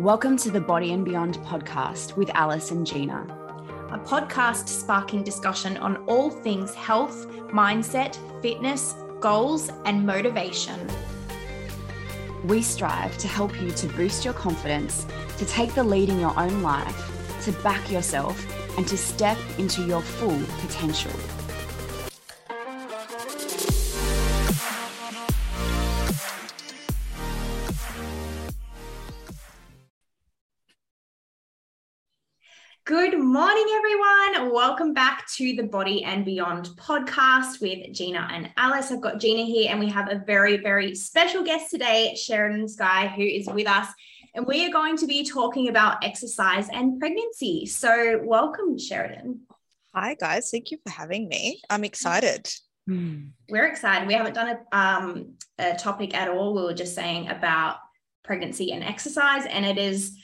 Welcome to the Body and Beyond podcast with Alice and Gina, a podcast sparking discussion on all things health, mindset, fitness, goals, and motivation. We strive to help you to boost your confidence, to take the lead in your own life, to back yourself, and to step into your full potential. Morning, everyone. Welcome back to the Body and Beyond podcast with Gina and Alice. I've got Gina here, and we have a very, very special guest today, Sheridan Skye, who is with us. And we are going to be talking about exercise and pregnancy. So, welcome, Sheridan. Hi, guys. Thank you for having me. I'm excited. We're excited. We haven't done a, um, a topic at all. We were just saying about pregnancy and exercise, and it is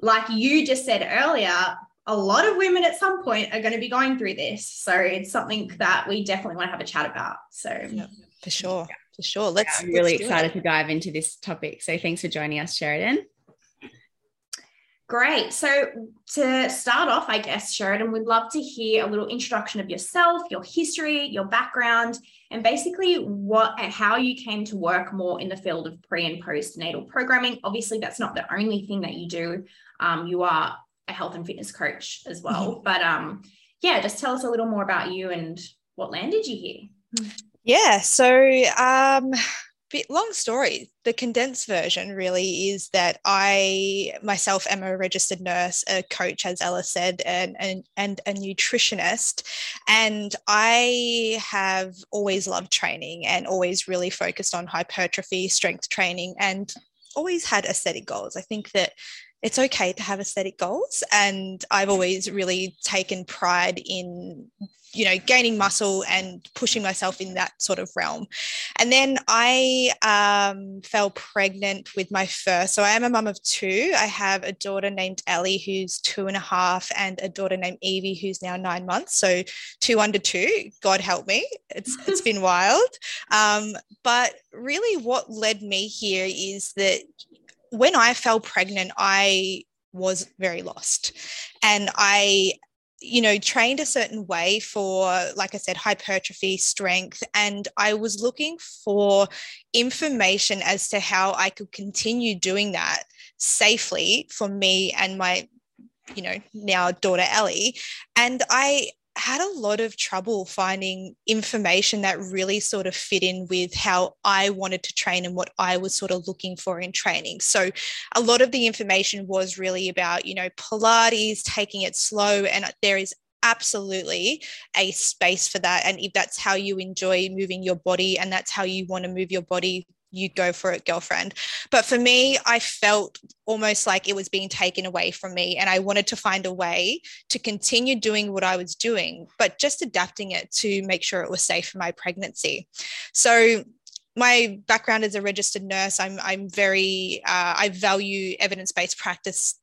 like you just said earlier, a lot of women at some point are going to be going through this. So it's something that we definitely want to have a chat about. So, yeah, for sure. For sure. Let's. Yeah, I'm really let's excited to dive into this topic. So thanks for joining us, Sheridan. Great. So to start off, I guess, Sheridan, we'd love to hear a little introduction of yourself, your history, your background, and basically what and how you came to work more in the field of pre and postnatal programming. Obviously, that's not the only thing that you do. Um, you are a health and fitness coach as well. Mm-hmm. But um, yeah, just tell us a little more about you and what landed you here. Yeah. So um bit long story. The condensed version really is that I myself am a registered nurse, a coach, as Ella said, and and, and a nutritionist. And I have always loved training and always really focused on hypertrophy, strength training, and always had aesthetic goals. I think that it's okay to have aesthetic goals. And I've always really taken pride in, you know, gaining muscle and pushing myself in that sort of realm. And then I um, fell pregnant with my first. So I am a mum of two. I have a daughter named Ellie, who's two and a half, and a daughter named Evie, who's now nine months. So two under two. God help me. It's it's been wild. Um, but really, what led me here is that when I fell pregnant, I was very lost. And I, you know, trained a certain way for, like I said, hypertrophy, strength. And I was looking for information as to how I could continue doing that safely for me and my you know now daughter ellie and i had a lot of trouble finding information that really sort of fit in with how I wanted to train and what I was sort of looking for in training. So a lot of the information was really about, you know, Pilates, taking it slow. And there is absolutely a space for that. And if that's how you enjoy moving your body and that's how you want to move your body you go for it, girlfriend. But for me, I felt almost like it was being taken away from me. And I wanted to find a way to continue doing what I was doing, but just adapting it to make sure it was safe for my pregnancy. So, my background as a registered nurse, I'm, I'm very, uh, I value evidence based practice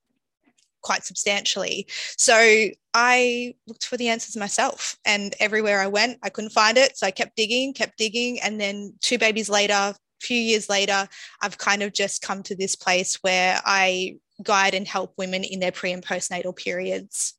quite substantially. So I looked for the answers myself, and everywhere I went, I couldn't find it. So I kept digging, kept digging, and then two babies later, few years later, I've kind of just come to this place where I guide and help women in their pre and postnatal periods.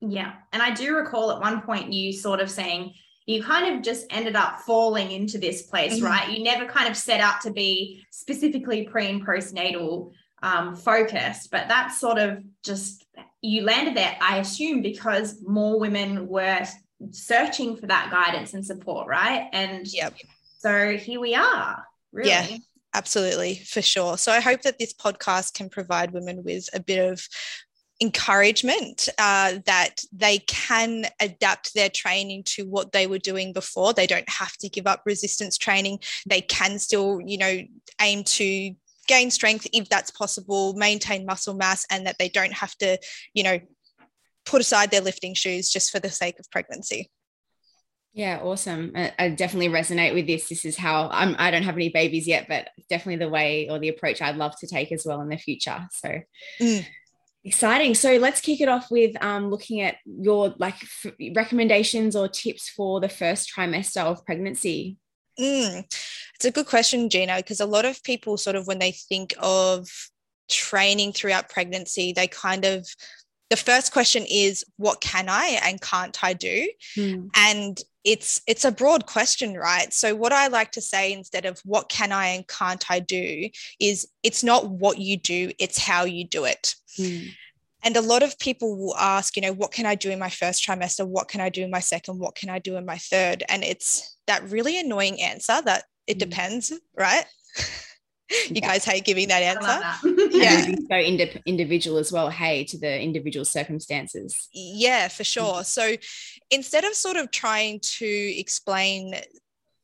Yeah. And I do recall at one point you sort of saying, you kind of just ended up falling into this place, mm-hmm. right? You never kind of set out to be specifically pre and postnatal um, focused, but that's sort of just you landed there, I assume, because more women were searching for that guidance and support, right? And yep. so here we are. Really? Yeah, absolutely, for sure. So I hope that this podcast can provide women with a bit of encouragement uh, that they can adapt their training to what they were doing before. They don't have to give up resistance training. They can still, you know, aim to gain strength if that's possible, maintain muscle mass, and that they don't have to, you know, put aside their lifting shoes just for the sake of pregnancy. Yeah, awesome. I, I, definitely resonate with this. This is how I'm, I don't have any babies yet, but definitely the way or the approach I'd love to take as well in the future. So mm. exciting. So let's kick it off with um, looking at your like f- recommendations or tips for the first trimester of pregnancy. Mm. It's a good question, Gina, because a lot of people sort of when they think of training throughout pregnancy, they kind of the first question is what can i and can't i do? Mm. and it's it's a broad question right? So what i like to say instead of what can i and can't i do is it's not what you do it's how you do it. Mm. and a lot of people will ask you know what can i do in my first trimester? What can i do in my second? What can i do in my third? And it's that really annoying answer that it mm. depends right you yeah. guys hate giving that answer. That. yeah. so ind- individual as well. Hey, to the individual circumstances. Yeah, for mm. sure. So instead of sort of trying to explain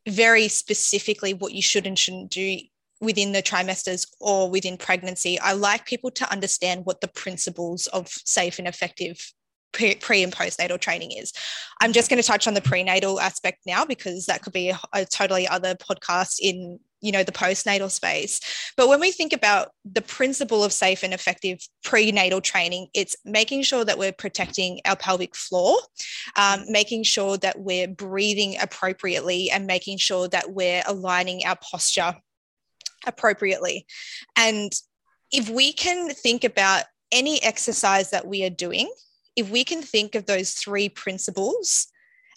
very specifically what you should and shouldn't do within the trimesters or within pregnancy, I like people to understand what the principles of safe and effective pre, and postnatal training is. I'm just going to touch on the prenatal aspect now because that could be a, a totally other podcast in you know the postnatal space. But when we think about the principle of safe and effective prenatal training it's making sure that we're protecting our pelvic floor um, making sure that we're breathing appropriately and making sure that we're aligning our posture appropriately. And if we can think about any exercise that we are doing if we can think of those three principles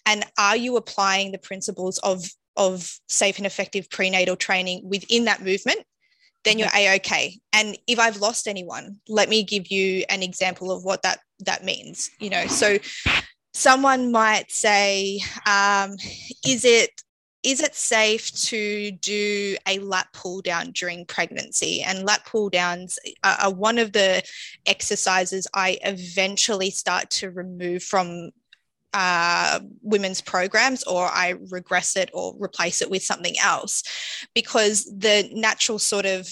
and are you applying the principles of of safe and effective prenatal training within that movement, then you're a-okay. And if I've lost anyone, let me give you an example of what that that means. You know, so someone might say, um, is it is it safe to do a lat pull down during pregnancy? And lat pull downs are, are one of the exercises I eventually start to remove from uh, women's programs or I regress it or replace it with something else because the natural sort of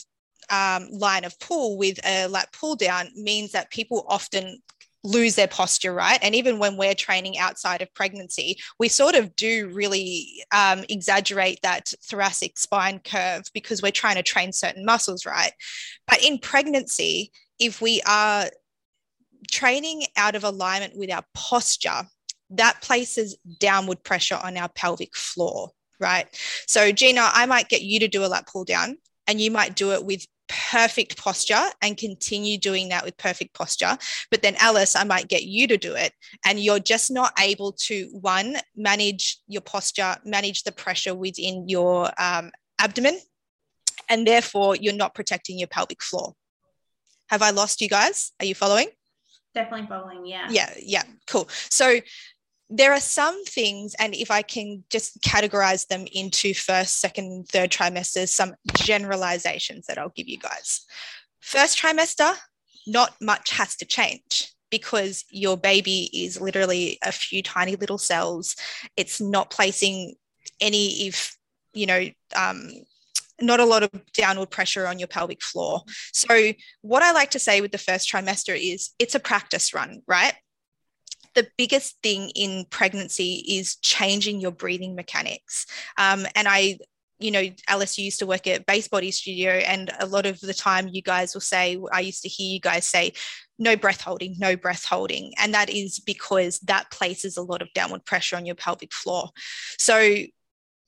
um, line of pull with a lat pull down means that people often lose their posture, right? And even when we're training outside of pregnancy, we sort of do really um, exaggerate that thoracic spine curve because we're trying to train certain muscles, right? But in pregnancy, if we are training out of alignment with our posture, that places downward pressure on our pelvic floor, right? So, Gina, I might get you to do a lat pull down, and you might do it with perfect posture and continue doing that with perfect posture. But then, Alice, I might get you to do it, and you're just not able to one, manage your posture, manage the pressure within your um, abdomen, and therefore you're not protecting your pelvic floor. Have I lost you guys? Are you following? Definitely following, yeah. Yeah, yeah, cool. So there are some things, and if I can just categorize them into first, second, third trimesters, some generalizations that I'll give you guys. First trimester, not much has to change because your baby is literally a few tiny little cells. It's not placing any, if you know, um, not a lot of downward pressure on your pelvic floor. So, what I like to say with the first trimester is it's a practice run, right? The biggest thing in pregnancy is changing your breathing mechanics. Um, and I you know, Alice, you used to work at Base Body Studio, and a lot of the time you guys will say, I used to hear you guys say, no breath holding, no breath holding. And that is because that places a lot of downward pressure on your pelvic floor. So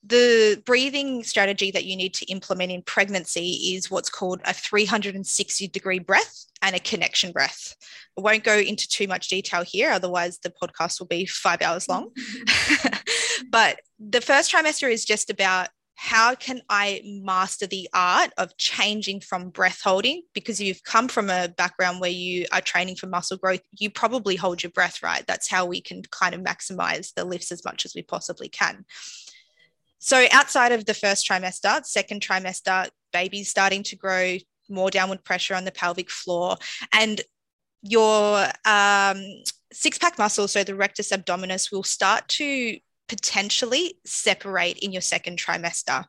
the breathing strategy that you need to implement in pregnancy is what's called a 360 degree breath and a connection breath. I won't go into too much detail here, otherwise, the podcast will be five hours long. but the first trimester is just about how can I master the art of changing from breath holding? Because you've come from a background where you are training for muscle growth, you probably hold your breath, right? That's how we can kind of maximize the lifts as much as we possibly can. So outside of the first trimester, second trimester, baby's starting to grow, more downward pressure on the pelvic floor, and your um, six pack muscles, so the rectus abdominis, will start to potentially separate in your second trimester.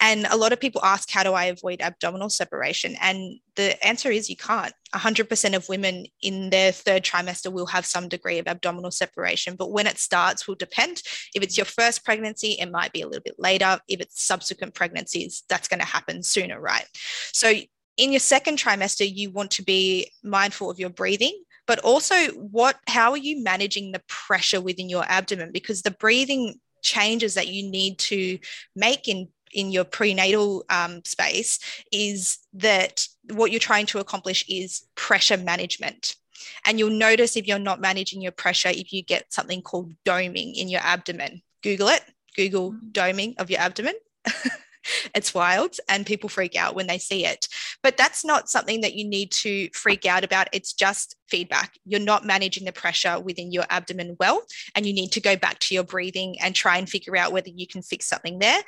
And a lot of people ask, how do I avoid abdominal separation? And the answer is you can't. 100% of women in their third trimester will have some degree of abdominal separation, but when it starts will depend. If it's your first pregnancy, it might be a little bit later. If it's subsequent pregnancies, that's going to happen sooner, right? So in your second trimester, you want to be mindful of your breathing but also what how are you managing the pressure within your abdomen because the breathing changes that you need to make in in your prenatal um, space is that what you're trying to accomplish is pressure management. And you'll notice if you're not managing your pressure, if you get something called doming in your abdomen. Google it, Google mm-hmm. doming of your abdomen. it's wild and people freak out when they see it. But that's not something that you need to freak out about. It's just feedback. You're not managing the pressure within your abdomen well, and you need to go back to your breathing and try and figure out whether you can fix something there.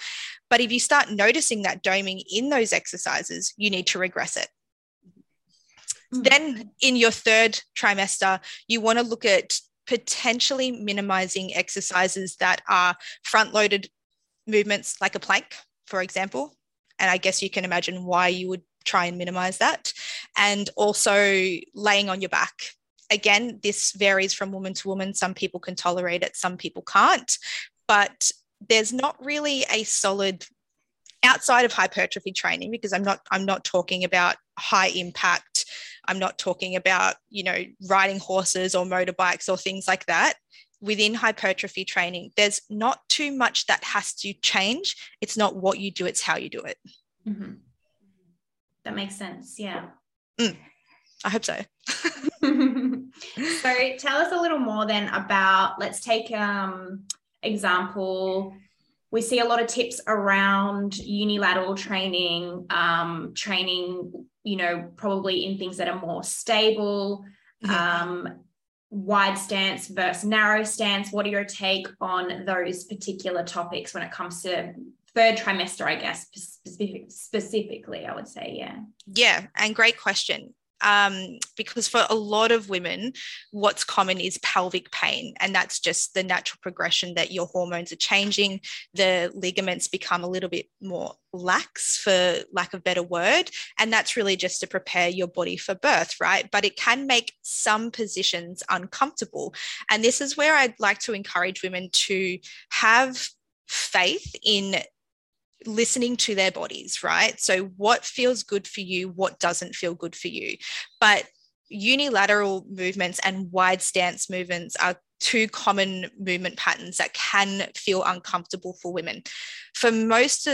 But if you start noticing that doming in those exercises, you need to regress it. Mm-hmm. Then in your third trimester, you want to look at potentially minimizing exercises that are front loaded movements like a plank for example. And I guess you can imagine why you would try and minimize that. And also laying on your back. Again, this varies from woman to woman. Some people can tolerate it, some people can't. But there's not really a solid outside of hypertrophy training because i'm not i'm not talking about high impact i'm not talking about you know riding horses or motorbikes or things like that within hypertrophy training, there's not too much that has to change. It's not what you do, it's how you do it. Mm-hmm. That makes sense. Yeah. Mm, I hope so. so tell us a little more then about let's take um example we see a lot of tips around unilateral training um, training you know probably in things that are more stable mm-hmm. um, wide stance versus narrow stance? What are your take on those particular topics when it comes to third trimester, I guess, specific, specifically, I would say, yeah. Yeah, and great question um, because for a lot of women, what's common is pelvic pain. And that's just the natural progression that your hormones are changing. The ligaments become a little bit more lax, for lack of better word. And that's really just to prepare your body for birth, right? But it can make some positions uncomfortable. And this is where I'd like to encourage women to have faith in listening to their bodies, right? So, what feels good for you, what doesn't feel good for you. But unilateral movements and wide stance movements are two common movement patterns that can feel uncomfortable for women. For most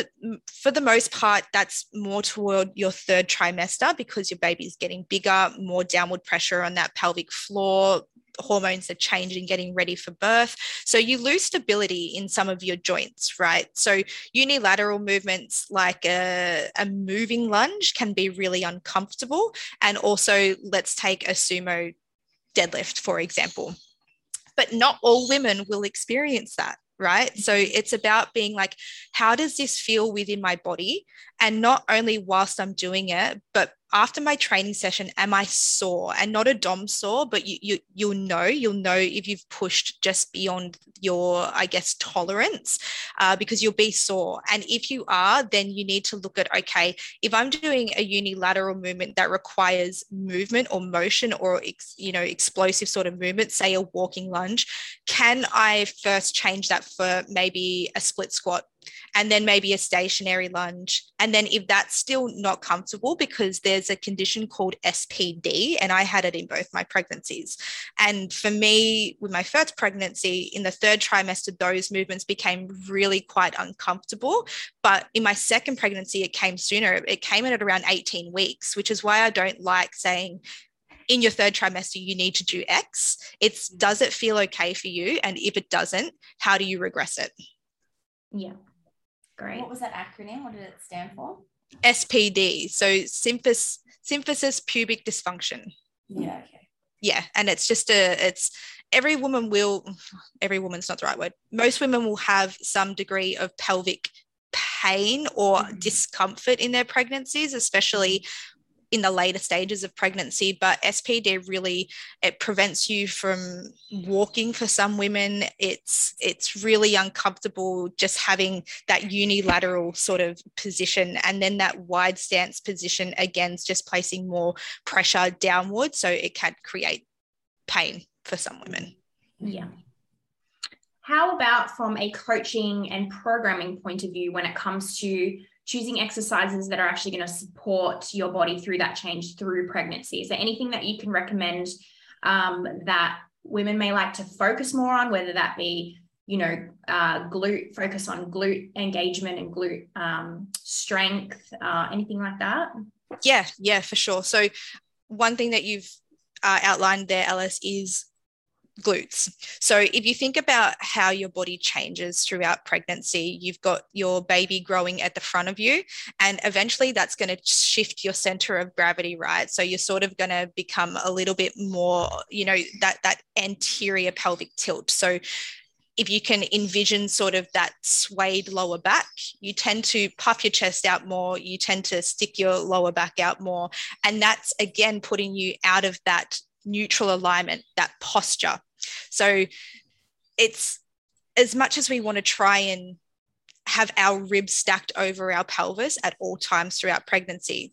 for the most part that's more toward your third trimester because your baby is getting bigger, more downward pressure on that pelvic floor, hormones are changing, getting ready for birth. So you lose stability in some of your joints, right? So unilateral movements like a, a moving lunge can be really uncomfortable. And also, let's take a sumo deadlift, for example. But not all women will experience that right? So it's about being like, how does this feel within my body? And not only whilst I'm doing it, but after my training session, am I sore? And not a DOM sore, but you, you you'll know, you'll know if you've pushed just beyond your, I guess, tolerance, uh, because you'll be sore. And if you are, then you need to look at okay, if I'm doing a unilateral movement that requires movement or motion or ex, you know explosive sort of movement, say a walking lunge, can I first change that for maybe a split squat and then maybe a stationary lunge. And then if that's still not comfortable, because there's a condition called SPD, and I had it in both my pregnancies. And for me, with my first pregnancy, in the third trimester, those movements became really quite uncomfortable. But in my second pregnancy, it came sooner. It came in at around 18 weeks, which is why I don't like saying in your third trimester you need to do x it's mm. does it feel okay for you and if it doesn't how do you regress it yeah Great. What was that acronym? What did it stand for? SPD. So symphysis, symphysis pubic dysfunction. Yeah. Okay. Yeah. And it's just a, it's every woman will, every woman's not the right word. Most women will have some degree of pelvic pain or mm-hmm. discomfort in their pregnancies, especially in the later stages of pregnancy but spd really it prevents you from walking for some women. It's it's really uncomfortable just having that unilateral sort of position and then that wide stance position again just placing more pressure downward so it can create pain for some women. Yeah. How about from a coaching and programming point of view when it comes to choosing exercises that are actually going to support your body through that change through pregnancy. Is there anything that you can recommend um, that women may like to focus more on, whether that be you know, uh, glute focus on glute engagement and glute um, strength, uh, anything like that? Yeah, yeah, for sure. So one thing that you've uh, outlined there, Alice, is glutes. So if you think about how your body changes throughout pregnancy, you've got your baby growing at the front of you, and eventually that's going to shift your center of gravity, right? So you're sort of going to become a little bit more, you know, that that anterior pelvic tilt. So if you can envision sort of that swayed lower back, you tend to puff your chest out more, you tend to stick your lower back out more. And that's again putting you out of that neutral alignment, that posture. So it's as much as we want to try and have our ribs stacked over our pelvis at all times throughout pregnancy,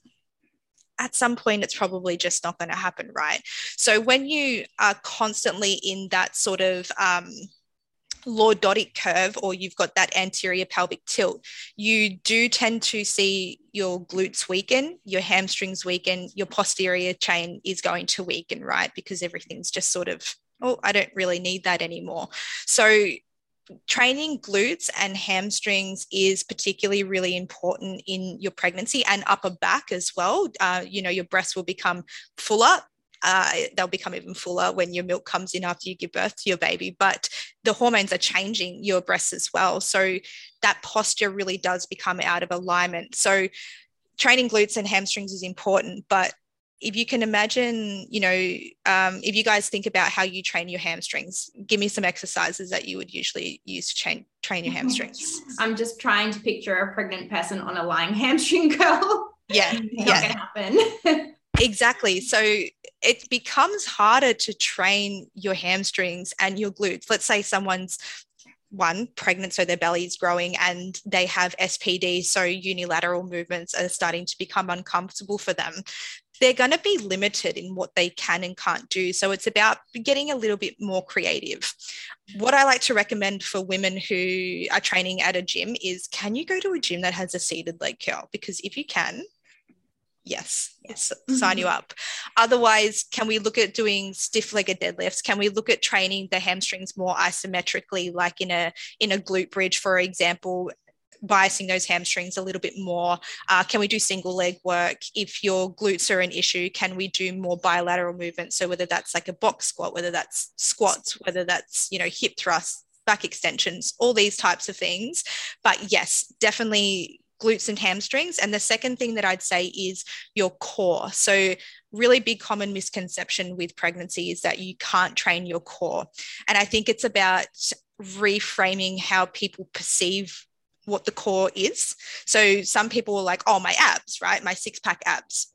at some point it's probably just not going to happen, right? So when you are constantly in that sort of um, lordotic curve or you've got that anterior pelvic tilt, you do tend to see your glutes weaken, your hamstrings weaken, your posterior chain is going to weaken, right? Because everything's just sort of, oh, I don't really need that anymore. So training glutes and hamstrings is particularly really important in your pregnancy and upper back as well. Uh, you know, your breasts will become fuller uh, they'll become even fuller when your milk comes in after you give birth to your baby. But the hormones are changing your breasts as well. So that posture really does become out of alignment. So training glutes and hamstrings is important, but if you can imagine, you know, um, if you guys think about how you train your hamstrings, give me some exercises that you would usually use to train train your hamstrings. I'm just trying to picture a pregnant person on a lying hamstring curl. Yeah, Not yeah. gonna happen. exactly. So it becomes harder to train your hamstrings and your glutes. Let's say someone's one pregnant so their belly is growing and they have spd so unilateral movements are starting to become uncomfortable for them they're going to be limited in what they can and can't do so it's about getting a little bit more creative what i like to recommend for women who are training at a gym is can you go to a gym that has a seated leg curl because if you can yes, yes. sign you up. Otherwise, can we look at doing stiff legged deadlifts? Can we look at training the hamstrings more isometrically, like in a in a glute bridge, for example? biasing those hamstrings a little bit more uh, can we do single leg work if your glutes are an issue can we do more bilateral movements so whether that's like a box squat whether that's squats whether that's you know hip thrusts back extensions all these types of things but yes definitely glutes and hamstrings. And the second thing that I'd say is your core. So, really big common misconception with pregnancy is that you can't train your core. And I think it's about reframing how people perceive what the core is. So, some people are like, oh, my abs, right? My six pack abs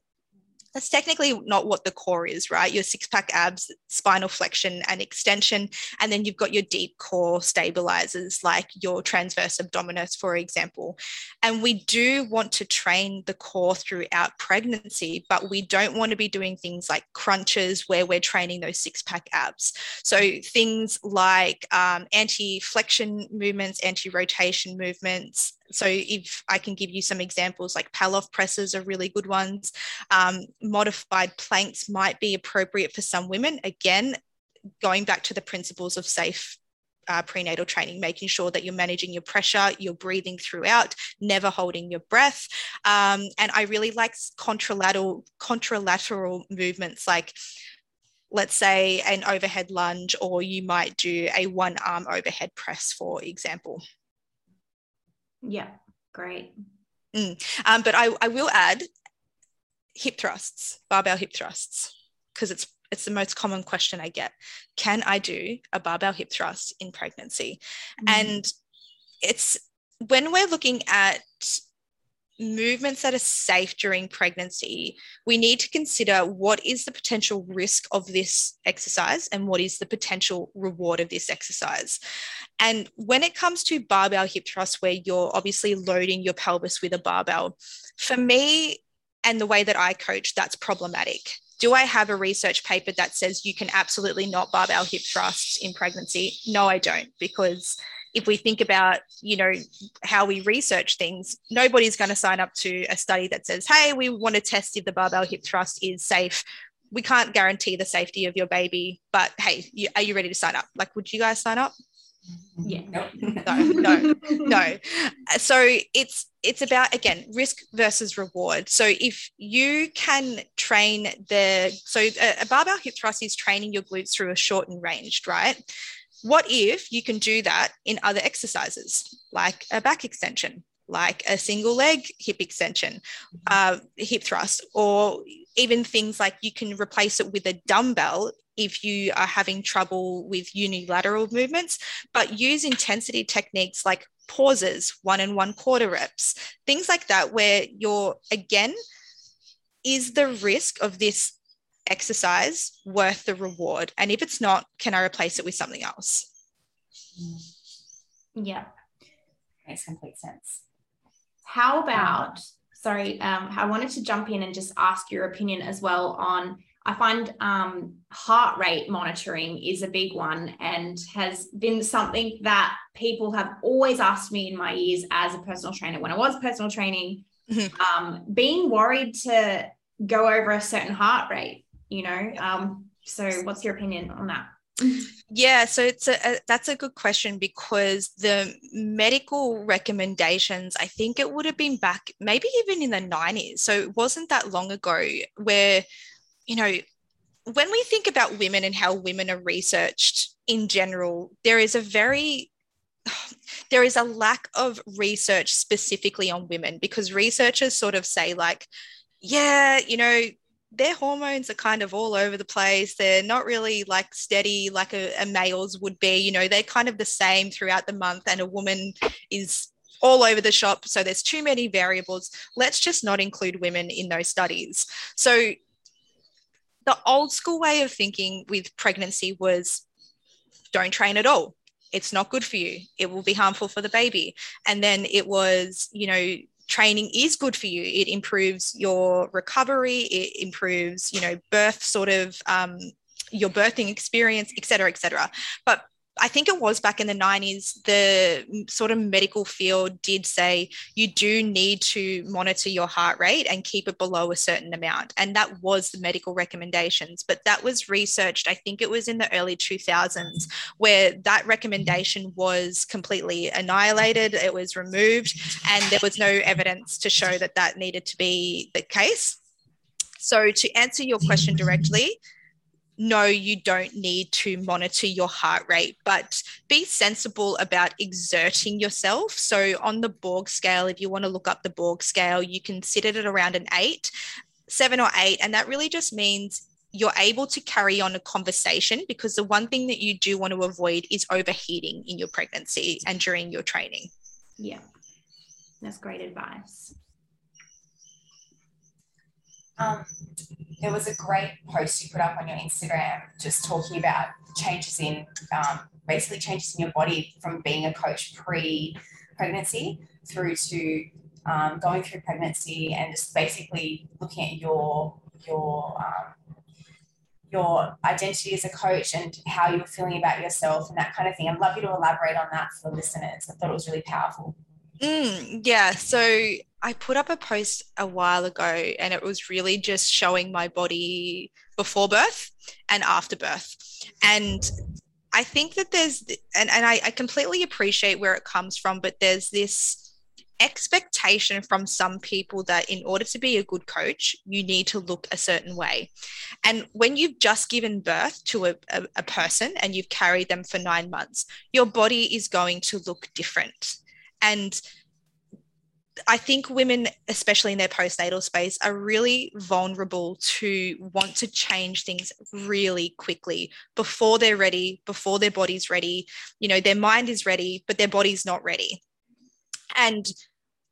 that's technically not what the core is, right? Your six pack abs, spinal flexion and extension. And then you've got your deep core stabilizers like your transverse abdominis, for example. And we do want to train the core throughout pregnancy, but we don't want to be doing things like crunches where we're training those six pack abs. So things like um, anti flexion movements, anti rotation movements, so if I can give you some examples, like Pallof presses are really good ones. Um, modified planks might be appropriate for some women. Again, going back to the principles of safe uh, prenatal training, making sure that you're managing your pressure, you're breathing throughout, never holding your breath. Um, and I really like contralateral contralateral movements like let's say an overhead lunge, or you might do a one arm overhead press, for example. Yeah, great. Mm. Um, but I, I will add hip thrusts, barbell hip thrusts, because it's it's the most common question I get. Can I do a barbell hip thrust in pregnancy? Mm. And it's when we're looking at movements that are safe during pregnancy, we need to consider what is the potential risk of this exercise and what is the potential reward of this exercise. And when it comes to barbell hip thrust, where you're obviously loading your pelvis with a barbell, for me and the way that I coach, that's problematic. Do I have a research paper that says you can absolutely not barbell hip thrusts in pregnancy? No, I don't, because if we think about you know how we research things nobody's going to sign up to a study that says hey we want to test if the barbell hip thrust is safe. We can't guarantee the safety of your baby but hey you, are you ready to sign up? Like would you guys sign up? Yeah. No no no. So it's it's about again risk versus reward. So if you can train the so a, a barbell hip thrust is training your glutes through a shortened range right what if you can do that in other exercises like a back extension like a single leg hip extension, uh, hip thrust, or even things like you can replace it with a dumbbell if you are having trouble with unilateral movements, but use intensity techniques like pauses, one and one quarter reps, things like that, where you're again, is the risk of this exercise worth the reward? And if it's not, can I replace it with something else? Yeah. Makes complete sense. How about, sorry, um, I wanted to jump in and just ask your opinion as well on. I find um, heart rate monitoring is a big one and has been something that people have always asked me in my years as a personal trainer. When I was personal training, mm-hmm. um, being worried to go over a certain heart rate, you know. Um, so, what's your opinion on that? Yeah, so it's a, a, that's a good question because the medical recommendations, I think it would have been back maybe even in the 90s. So it wasn't that long ago where, you know, when we think about women and how women are researched in general, there is a very there is a lack of research specifically on women because researchers sort of say like yeah you know their hormones are kind of all over the place. They're not really like steady like a, a male's would be. You know, they're kind of the same throughout the month, and a woman is all over the shop. So there's too many variables. Let's just not include women in those studies. So the old school way of thinking with pregnancy was don't train at all. It's not good for you. It will be harmful for the baby. And then it was, you know, training is good for you. It improves your recovery. It improves, you know, birth sort of um, your birthing experience, et cetera, et cetera. But I think it was back in the 90s, the sort of medical field did say you do need to monitor your heart rate and keep it below a certain amount. And that was the medical recommendations. But that was researched, I think it was in the early 2000s, where that recommendation was completely annihilated, it was removed, and there was no evidence to show that that needed to be the case. So, to answer your question directly, no, you don't need to monitor your heart rate, but be sensible about exerting yourself. So, on the Borg scale, if you want to look up the Borg scale, you can sit it at around an eight, seven or eight. And that really just means you're able to carry on a conversation because the one thing that you do want to avoid is overheating in your pregnancy and during your training. Yeah, that's great advice. Um, there was a great post you put up on your Instagram just talking about changes in um, basically changes in your body from being a coach pre pregnancy through to um, going through pregnancy and just basically looking at your your um, your identity as a coach and how you were feeling about yourself and that kind of thing. I'd love you to elaborate on that for the listeners. I thought it was really powerful. Mm, yeah. So I put up a post a while ago and it was really just showing my body before birth and after birth. And I think that there's, and, and I, I completely appreciate where it comes from, but there's this expectation from some people that in order to be a good coach, you need to look a certain way. And when you've just given birth to a, a, a, person and you've carried them for nine months, your body is going to look different. And I think women, especially in their postnatal space, are really vulnerable to want to change things really quickly before they're ready, before their body's ready. You know, their mind is ready, but their body's not ready. And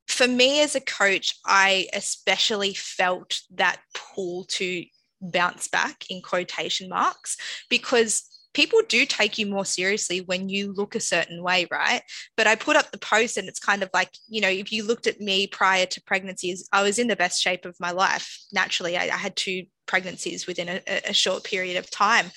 for me as a coach, I especially felt that pull to bounce back in quotation marks because people do take you more seriously when you look a certain way, right? But I put up the post and it's kind of like, you know, if you looked at me prior to pregnancies, I was in the best shape of my life. Naturally, I, I had two pregnancies within a, a, short period of time.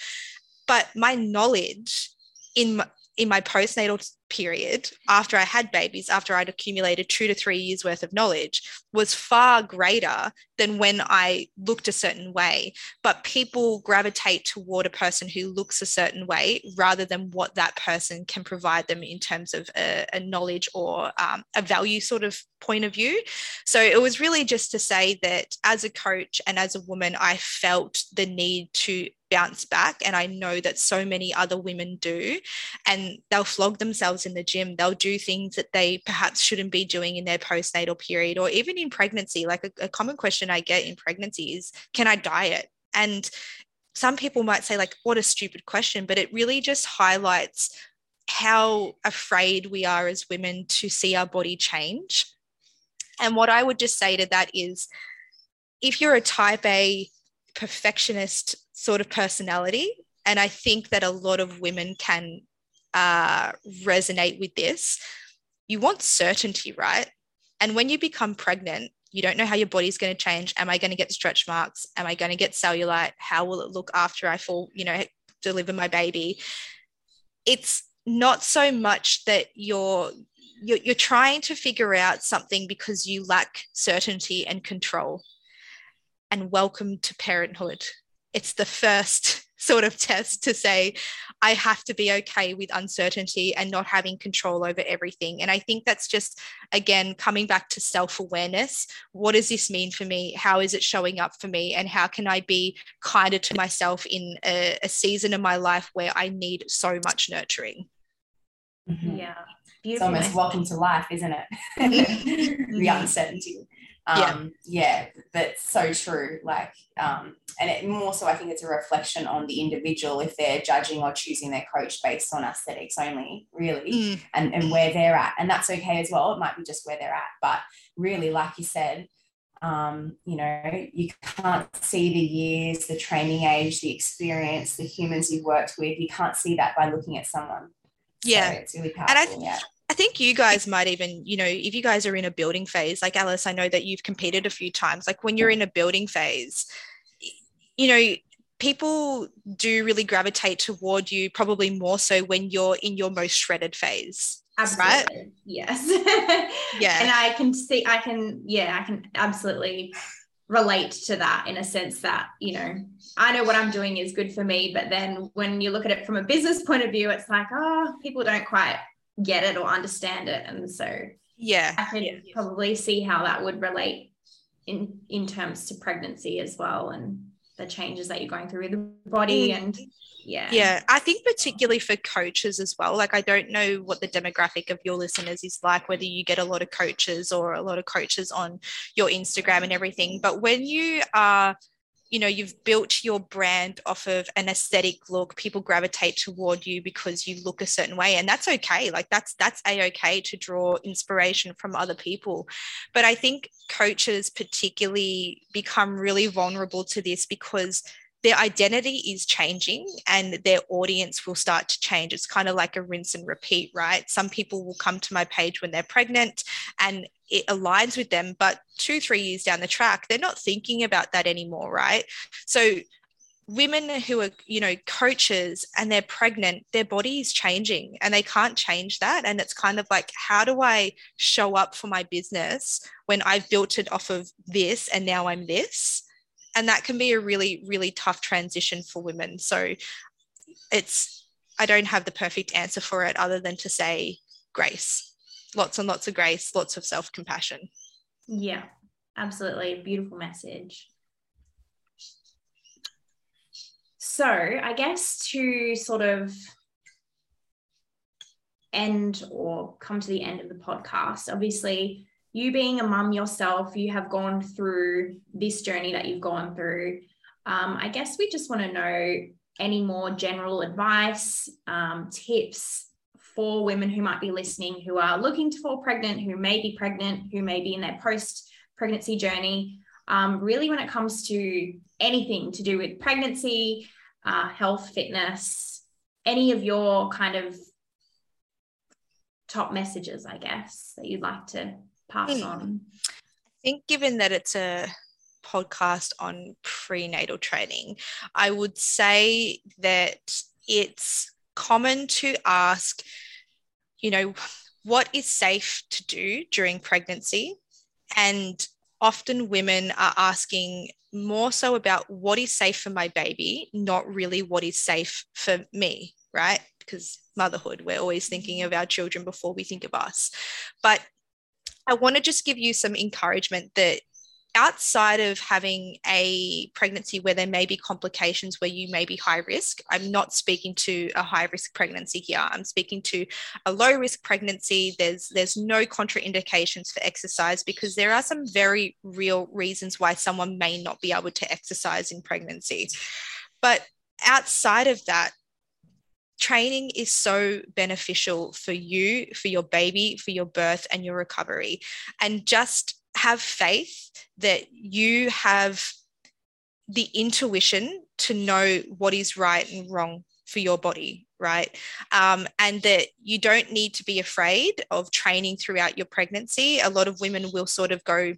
But my knowledge in my, in my postnatal period after I had babies, after I'd accumulated two to three years worth of knowledge, was far greater than when I looked a certain way. But people gravitate toward a person who looks a certain way rather than what that person can provide them in terms of a, a knowledge or um, a value sort of point of view. So it was really just to say that as a coach and as a woman, I felt the need to bounce back. And I know that so many other women do. And they'll flog themselves in the gym. They'll do things that they perhaps shouldn't be doing in their postnatal period or even in pregnancy. Like a, a common question I get in pregnancy is can I diet? And some people might say, like, what a stupid question, but it really just highlights how afraid we are as women to see our body change. And what I would just say to that is if you're a type A perfectionist sort of personality. And I think that a lot of women can uh, resonate with this. You want certainty, right? And when you become pregnant, you don't know how your body's going to change. Am I going to get stretch marks? Am I going to get cellulite? How will it look after I fall, you know, deliver my baby? It's not so much that you're you're, you're trying to figure out something because you lack certainty and control. And welcome to parenthood it's the first sort of test to say I have to be okay with uncertainty and not having control over everything. And I think that's just, again, coming back to self awareness. What does this mean for me? How is it showing up for me? And how can I be kinder to myself in a, a season of my life where I need so much nurturing? Mm-hmm. Yeah. Beautiful. It's almost welcome to life, isn't it? the uncertainty. Um, yeah. yeah, that's so true. Like, um, and it more so, I think it's a reflection on the individual if they're judging or choosing their coach based on aesthetics only, really, mm. and, and where they're at. And that's okay as well. It might be just where they're at. But really, like you said, um, you know, you can't see the years, the training age, the experience, the humans you've worked with. You can't see that by looking at someone. Yeah. So it's really powerful. And I, yeah. I think you guys might even, you know, if you guys are in a building phase, like Alice, I know that you've competed a few times. Like when you're in a building phase, you know, people do really gravitate toward you probably more so when you're in your most shredded phase. Absolutely. Right? Yes. yeah. And I can see, I can, yeah, I can absolutely relate to that in a sense that, you know, I know what I'm doing is good for me. But then when you look at it from a business point of view, it's like, oh, people don't quite get it or understand it and so yeah i could yeah. probably see how that would relate in in terms to pregnancy as well and the changes that you're going through with the body mm. and yeah yeah i think particularly for coaches as well like i don't know what the demographic of your listeners is like whether you get a lot of coaches or a lot of coaches on your instagram and everything but when you are you know you've built your brand off of an aesthetic look. People gravitate toward you because you look a certain way and that's okay. Like that's that's a-okay to draw inspiration from other people. But i think coaches particularly become really vulnerable to this because their identity is changing and their audience will start to change. It's kind of like a rinse and repeat, right? Some people will come to my page when they're pregnant and it aligns with them, but two, three years down the track, they're not thinking about that anymore, right? So women who are you know coaches and they're pregnant their body is changing and they can't change that and it's kind of like how do i show up for my business when i've built it off of this and now i'm this and that can be a really really tough transition for women. So it's i don't have the perfect answer for it other than to say grace. Lots and lots of grace lots of self-compassion. Yeah absolutely. Beautiful message. So i guess to sort of end or come to the end of the podcast obviously you being a mum yourself, you have gone through this journey that you've gone through. Um, I guess we just want to know any more general advice, um, tips for women who might be listening who are looking to fall pregnant, who may be pregnant, who may be in their post pregnancy journey. Um, really, when it comes to anything to do with pregnancy, uh, health, fitness, any of your kind of top messages, I guess, that you'd like to pass mm. on? I think, given that it's a podcast on prenatal training, I would say that it's common to ask you know, what is safe to do during pregnancy? And often women are asking more so about what is safe for my baby, not really what is safe for me, right? Because motherhood, we're always thinking of our children before we think of us. But I want to just give you some encouragement that outside of having a pregnancy where there may be complications where you may be high risk, I'm not speaking to a high risk pregnancy here. I'm speaking to a low risk pregnancy. There's there's no contraindications for exercise because there are some very real reasons why someone may not be able to exercise in pregnancy. But outside of that, training is so beneficial for you, for your baby, for your birth and your recovery. And just have faith that you have the intuition to know what is right and wrong for your body, right? Um, and that you don't need to be afraid of training throughout your pregnancy. A lot of women will sort of go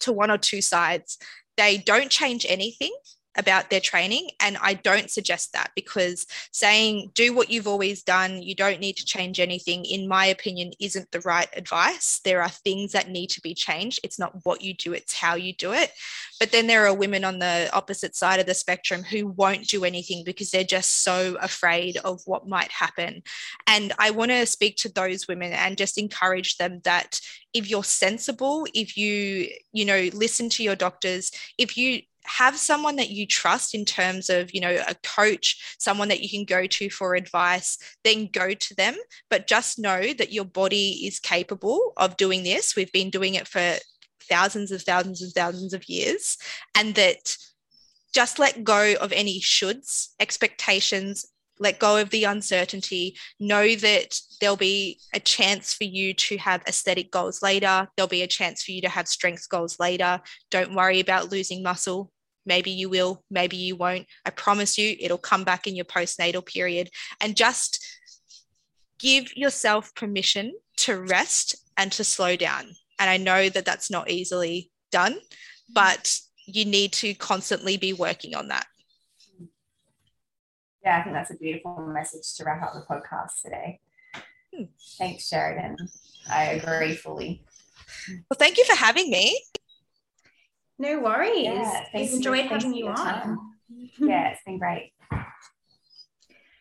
to one or two sides. They don't change anything about their training. And I don't suggest that because saying do what you've always done, you don't need to change anything, in my opinion, isn't the right advice. There are things that need to be changed. It's not what you do, it's how you do it. But then there are women on the opposite side of the spectrum who won't do anything because they're just so afraid of what might happen. And I want to speak to those women and just encourage them that if you're sensible, if you, you know, listen to your doctors, if you have someone that you trust in terms of you know a coach someone that you can go to for advice then go to them. But just know that your body is capable of doing this. We've been doing it for thousands of thousands and thousands of years. And that just let go of any shoulds expectations let go of the uncertainty know that there'll be a chance for you to have aesthetic goals later. There'll be a chance for you to have strength goals later. Don't worry about losing muscle. Maybe you will maybe you won't. I promise you it'll come back in your postnatal period. And just give yourself permission to rest and to slow down. And i know that that's not easily done but you need to constantly be working on that yeah, I think that's a beautiful message to wrap up the podcast today. Hmm. Thanks, Sheridan. I agree fully. Well, thank you for having me. No worries. Yeah, We've enjoyed having you on. yeah, it's been great.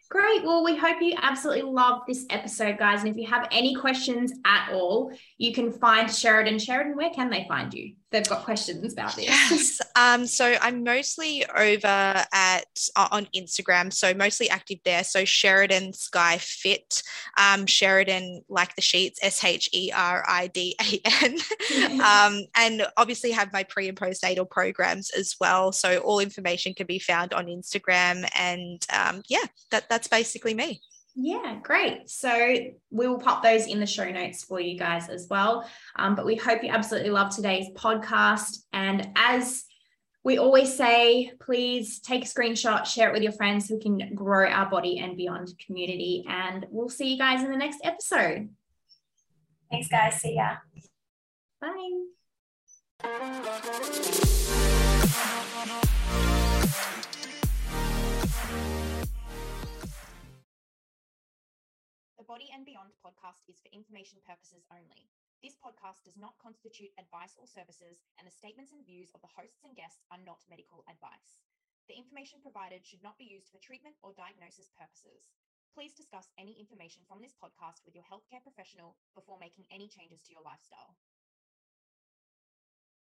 Great. Well, we hope you absolutely love this episode, guys. And if you have any questions at all, you can find Sheridan. Sheridan, where can they find you? They've got questions about this. Yes. Um, so I'm mostly over at uh, on Instagram, so mostly active there. So Sheridan Skye Fit, um, Sheridan like the sheets, S H E R I D A N, um, and obviously have my pre and postnatal programs as well. So all information can be found on Instagram, and um, yeah, that that's basically me. Yeah, great. So we will pop those in the show notes for you guys as well. Um, but we hope you absolutely love today's podcast. And as we always say, please take a screenshot, share it with your friends who can grow our body and beyond community. And we'll see you guys in the next episode. Thanks, guys. See ya. Bye. Body and Beyond podcast is for information purposes only. This podcast does not constitute advice or services, and the statements and views of the hosts and guests are not medical advice. The information provided should not be used for treatment or diagnosis purposes. Please discuss any information from this podcast with your healthcare professional before making any changes to your lifestyle.